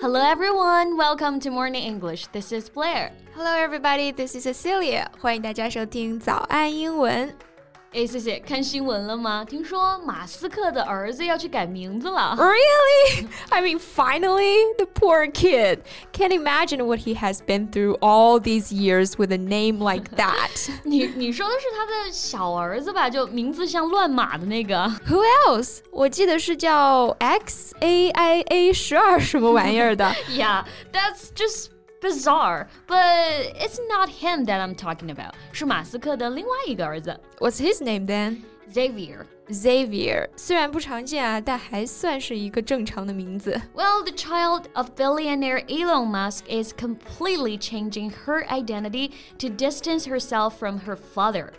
Hello everyone, welcome to Morning English. This is Blair. Hello everybody, this is Cecilia. 欢迎大家收听早安英文。 哎，谢谢，看新闻了吗？听说马斯克的儿子要去改名字了。Really? I mean, finally, the poor kid. Can't imagine what he has been through all these years with a name like that. 你你说的是他的小儿子吧？就名字像乱码的那个。 Who else? 我记得是叫 X A I A 十二什么玩意儿的。 Yeah, that's just bizarre. But it's not him that I'm talking about. 是马斯克的另外一个儿子 What's his name then? Xavier. Xavier. 虽然不常见啊，但还算是一个正常的名字。 Well, the child of billionaire Elon Musk is completely changing her identity to distance herself from her father.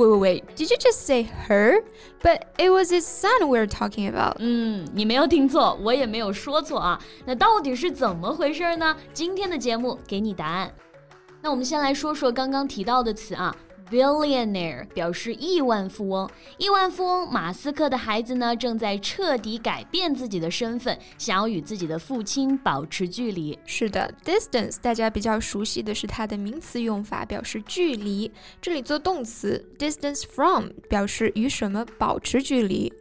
Wait, wait, wait. Did you just say her? But it was his son we're talking about. 嗯，你没有听错，我也没有说错啊。那到底是怎么回事呢？今天的节目给你答案。那我们先来说说刚刚提到的词啊。Billionaire 表示亿万富翁，亿万富翁马斯克的孩子呢，正在彻底改变自己的身份，想要与自己的父亲保持距离。是的，distance 大家比较熟悉的是它的名词用法，表示距离。这里做动词，distance from 表示与什么保持距离。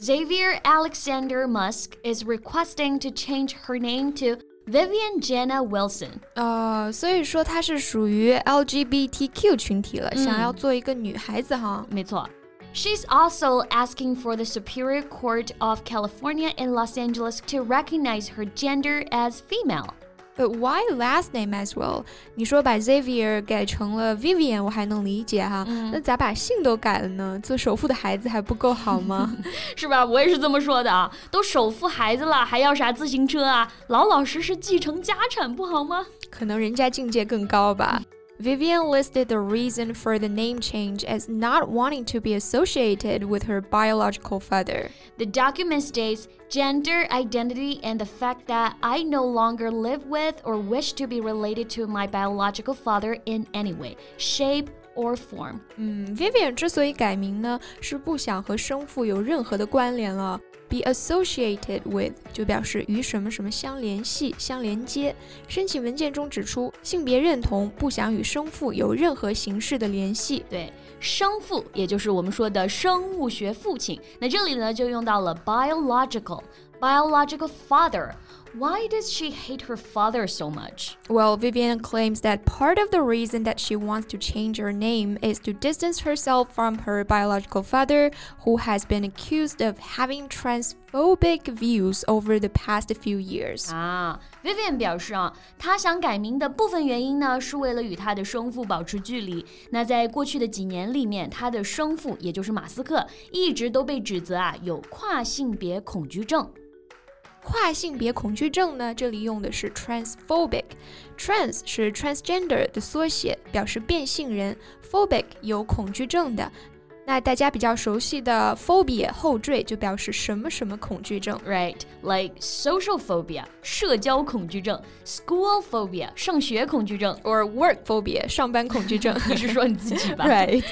Xavier Alexander Musk is requesting to change her name to Vivian Jenna Wilson. 呃，所以说它是属于 LGBTQ 群体了，想要做一个女孩子哈。没错。She's also asking for the Superior Court of California in Los Angeles to recognize her gender as female. But why last name as well？你说把 Xavier 改成了 Vivian，我还能理解哈。那咋把姓都改了呢？做首富的孩子还不够好吗？是吧？我也是这么说的啊！都首富孩子了，还要啥自行车啊？老老实实继承家产不好吗？可能人家境界更高吧。Vivian listed the reason for the name change as not wanting to be associated with her biological father. The document states gender identity and the fact that I no longer live with or wish to be related to my biological father in any way, shape, or form. 嗯，Vivian 之所以改名呢，是不想和生父有任何的关联了。Be associated with 就表示与什么什么相联系、相连接。申请文件中指出，性别认同不想与生父有任何形式的联系。对，生父也就是我们说的生物学父亲。那这里呢就用到了 biological。biological father. Why does she hate her father so much? Well, Vivian claims that part of the reason that she wants to change her name is to distance herself from her biological father, who has been accused of having transphobic views over the past few years. 啊，Vivian 表示啊，她想改名的部分原因呢，是为了与她的生父保持距离。那在过去的几年里面，她的生父也就是马斯克，一直都被指责啊有跨性别恐惧症。 跨性别恐惧症呢，这里用的是 transphobic。trans 是 transgender 的缩写，表示变性人；phobic 有恐惧症的。那大家比较熟悉的 phobia 后缀就表示什么什么恐惧症。Right, like social phobia 社交恐惧症，school phobia 上学恐惧症。or work phobia 上班恐惧症。你是说你自己吧 Right，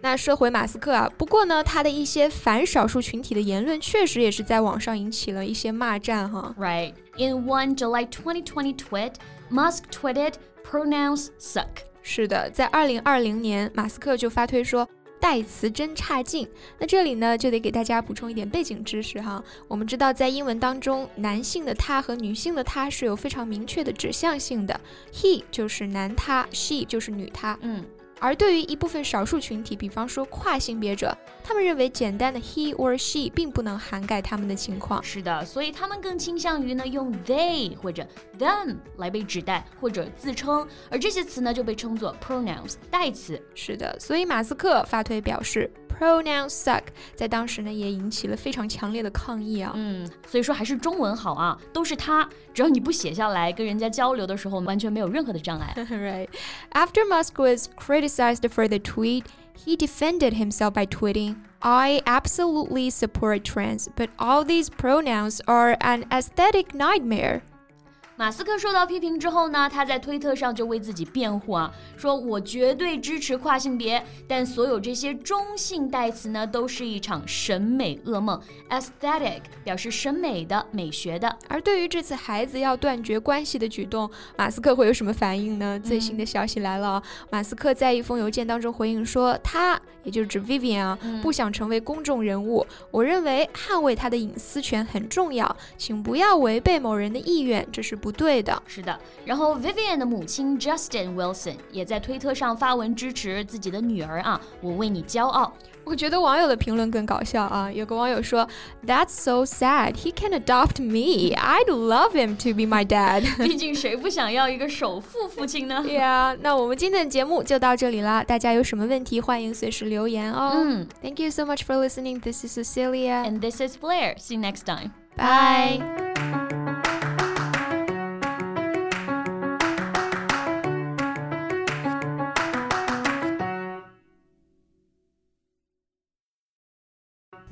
那说回马斯克啊，不过呢，他的一些反少数群体的言论确实也是在网上引起了一些骂战哈。Right. In one July 2020 tweet, Musk tweeted, "Pronouns suck." 是的，在二零二零年，马斯克就发推说。代词真差劲。那这里呢，就得给大家补充一点背景知识哈。我们知道，在英文当中，男性的他和女性的他是有非常明确的指向性的，he 就是男他，she 就是女他。嗯。而对于一部分少数群体，比方说跨性别者，他们认为简单的 he or she 并不能涵盖他们的情况。是的，所以他们更倾向于呢用 they 或者 them 来被指代或者自称，而这些词呢就被称作 pronouns 代词。是的，所以马斯克发推表示 pronouns suck，在当时呢也引起了非常强烈的抗议啊。嗯，所以说还是中文好啊，都是他，只要你不写下来，跟人家交流的时候完全没有任何的障碍。 right. After Musk was criticized for the tweet, he defended himself by tweeting, I absolutely support trans, but all these pronouns are an aesthetic nightmare. 马斯克受到批评之后呢，他在推特上就为自己辩护啊，说我绝对支持跨性别，但所有这些中性代词呢，都是一场审美噩梦。aesthetic 表示审美的、美学的。而对于这次孩子要断绝关系的举动，马斯克会有什么反应呢？最新的消息来了，马斯克在一封邮件当中回应说，他也就是指 Vivian 啊，不想成为公众人物。我认为捍卫他的隐私权很重要，请不要违背某人的意愿，这是。不对的。是的，然后 Vivian 的母亲 Justine Wilson 也在推特上发文支持自己的女儿啊，我为你骄傲。我觉得网友的评论更搞笑啊！有个网友说：“That's so sad. He can adopt me. I'd love him to be my dad.” 毕竟谁不想要一个首富父亲呢？Yeah，那我们今天的节目就到这里啦。大家有什么问题，欢迎随时留言哦。嗯，Thank you so much for listening. This is Cecilia and this is Blair. See you next time. Bye.